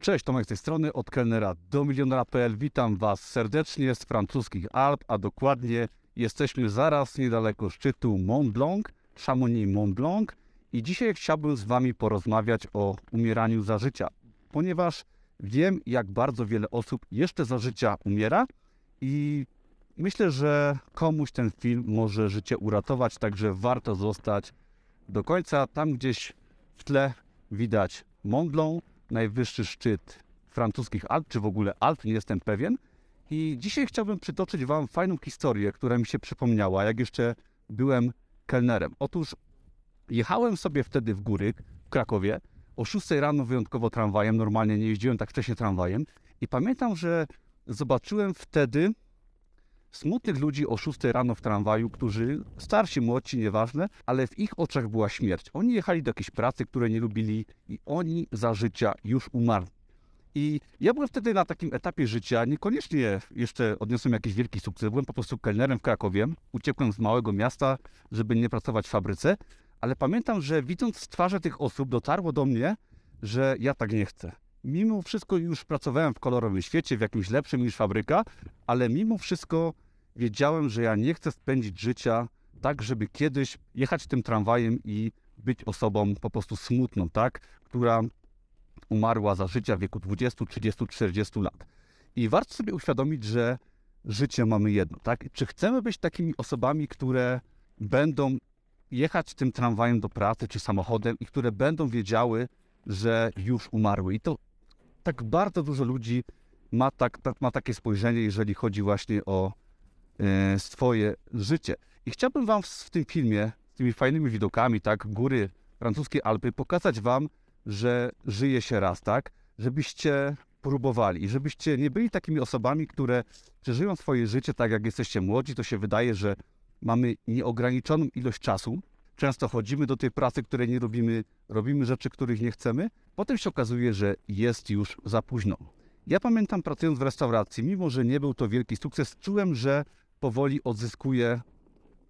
Cześć, Tomek z tej strony, od kelnera do milionera.pl. Witam Was serdecznie z francuskich Alp, a dokładnie jesteśmy zaraz niedaleko szczytu Mont Blanc, Chamonix Mont Blanc i dzisiaj chciałbym z Wami porozmawiać o umieraniu za życia, ponieważ wiem, jak bardzo wiele osób jeszcze za życia umiera i myślę, że komuś ten film może życie uratować, także warto zostać do końca. Tam gdzieś w tle widać Mont Blanc, najwyższy szczyt francuskich Alp, czy w ogóle Alp, nie jestem pewien. I dzisiaj chciałbym przytoczyć Wam fajną historię, która mi się przypomniała, jak jeszcze byłem kelnerem. Otóż jechałem sobie wtedy w góry w Krakowie o 6 rano wyjątkowo tramwajem, normalnie nie jeździłem tak wcześnie tramwajem i pamiętam, że zobaczyłem wtedy smutnych ludzi o 6 rano w tramwaju, którzy, starsi, młodsi, nieważne, ale w ich oczach była śmierć. Oni jechali do jakiejś pracy, której nie lubili i oni za życia już umarli. I ja byłem wtedy na takim etapie życia, niekoniecznie jeszcze odniosłem jakiś wielki sukces, byłem po prostu kelnerem w Krakowie, uciekłem z małego miasta, żeby nie pracować w fabryce, ale pamiętam, że widząc twarze tych osób dotarło do mnie, że ja tak nie chcę. Mimo wszystko już pracowałem w kolorowym świecie, w jakimś lepszym niż fabryka, ale mimo wszystko wiedziałem, że ja nie chcę spędzić życia tak, żeby kiedyś jechać tym tramwajem i być osobą po prostu smutną, tak, która umarła za życia w wieku 20, 30, 40 lat. I warto sobie uświadomić, że życie mamy jedno, tak? Czy chcemy być takimi osobami, które będą jechać tym tramwajem do pracy czy samochodem i które będą wiedziały, że już umarły. I to tak bardzo dużo ludzi ma, tak, ma takie spojrzenie, jeżeli chodzi właśnie o swoje życie. I chciałbym Wam w, w tym filmie, z tymi fajnymi widokami, tak, góry, francuskie Alpy, pokazać Wam, że żyje się raz, tak, żebyście próbowali i żebyście nie byli takimi osobami, które przeżyją swoje życie tak, jak jesteście młodzi, to się wydaje, że mamy nieograniczoną ilość czasu. Często chodzimy do tej pracy, której nie robimy, robimy rzeczy, których nie chcemy. Potem się okazuje, że jest już za późno. Ja pamiętam pracując w restauracji, mimo że nie był to wielki sukces, czułem, że powoli odzyskuję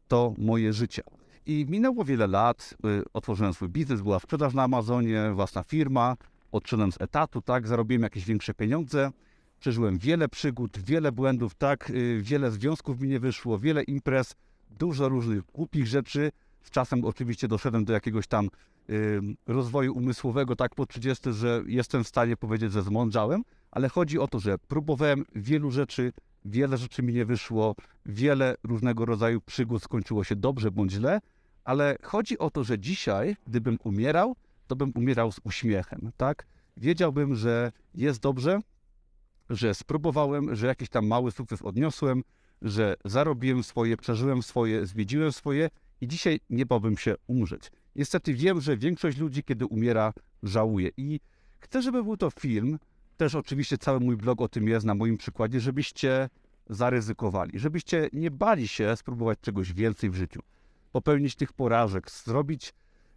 to moje życie. I minęło wiele lat, y, otworzyłem swój biznes, była sprzedaż na Amazonie, własna firma, odszedłem z etatu, tak, zarobiłem jakieś większe pieniądze, przeżyłem wiele przygód, wiele błędów, tak, y, wiele związków mi nie wyszło, wiele imprez, dużo różnych głupich rzeczy. Z czasem oczywiście doszedłem do jakiegoś tam y, rozwoju umysłowego, tak po 30, że jestem w stanie powiedzieć, że zmądrzałem, ale chodzi o to, że próbowałem wielu rzeczy, wiele rzeczy mi nie wyszło, wiele różnego rodzaju przygód skończyło się dobrze bądź źle, ale chodzi o to, że dzisiaj, gdybym umierał, to bym umierał z uśmiechem, tak? Wiedziałbym, że jest dobrze, że spróbowałem, że jakiś tam mały sukces odniosłem, że zarobiłem swoje, przeżyłem swoje, zwiedziłem swoje i dzisiaj nie bałbym się umrzeć. Niestety wiem, że większość ludzi, kiedy umiera, żałuje. I chcę, żeby był to film, też oczywiście cały mój blog o tym jest na moim przykładzie, żebyście zaryzykowali, żebyście nie bali się spróbować czegoś więcej w życiu, popełnić tych porażek, zrobić,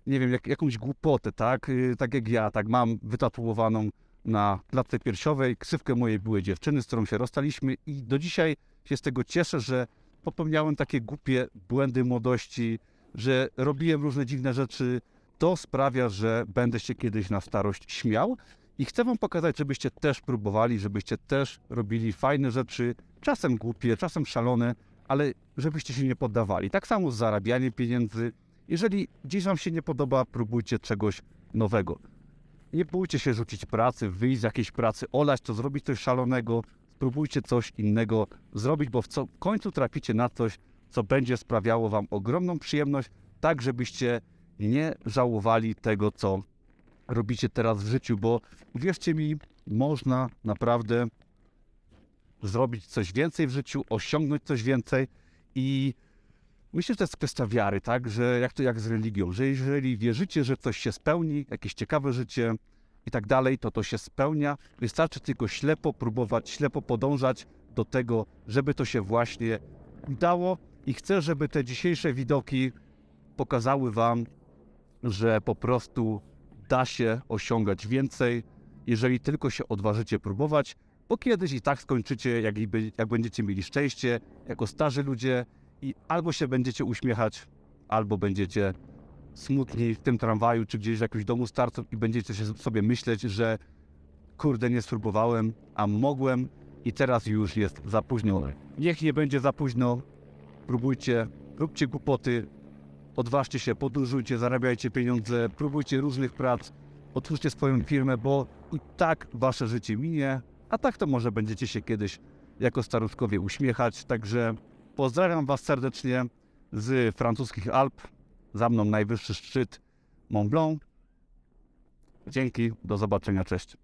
nie wiem, jak, jakąś głupotę, tak? Yy, tak jak ja, tak mam wytatuowaną na klatce piersiowej ksywkę mojej byłej dziewczyny, z którą się rozstaliśmy i do dzisiaj się z tego cieszę, że popełniałem takie głupie błędy młodości, że robiłem różne dziwne rzeczy. To sprawia, że będę się kiedyś na starość śmiał. I chcę Wam pokazać, żebyście też próbowali, żebyście też robili fajne rzeczy, czasem głupie, czasem szalone, ale żebyście się nie poddawali. Tak samo z zarabianiem pieniędzy. Jeżeli gdzieś Wam się nie podoba, próbujcie czegoś nowego. Nie bójcie się rzucić pracy, wyjść z jakiejś pracy, olać to, zrobić coś szalonego, spróbujcie coś innego zrobić, bo w, co, w końcu traficie na coś, co będzie sprawiało Wam ogromną przyjemność, tak żebyście nie żałowali tego, co robicie teraz w życiu, bo wierzcie mi, można naprawdę zrobić coś więcej w życiu, osiągnąć coś więcej i myślę, że to jest kwestia wiary, tak, że jak to jak z religią, że jeżeli wierzycie, że coś się spełni, jakieś ciekawe życie, i tak dalej, to to się spełnia. Wystarczy tylko ślepo próbować, ślepo podążać do tego, żeby to się właśnie udało. I chcę, żeby te dzisiejsze widoki pokazały Wam, że po prostu da się osiągać więcej, jeżeli tylko się odważycie próbować, bo kiedyś i tak skończycie, jak, jak będziecie mieli szczęście, jako starzy ludzie i albo się będziecie uśmiechać, albo będziecie smutni w tym tramwaju, czy gdzieś w jakimś domu starców i będziecie się sobie myśleć, że kurde, nie spróbowałem, a mogłem i teraz już jest za późno. Niech nie będzie za późno, próbujcie, róbcie głupoty, odważcie się, podróżujcie, zarabiajcie pieniądze, próbujcie różnych prac, otwórzcie swoją firmę, bo i tak wasze życie minie, a tak to może będziecie się kiedyś jako staruszkowie uśmiechać. Także pozdrawiam was serdecznie z francuskich Alp. Za mną najwyższy szczyt Mont Blanc. Dzięki, do zobaczenia, cześć.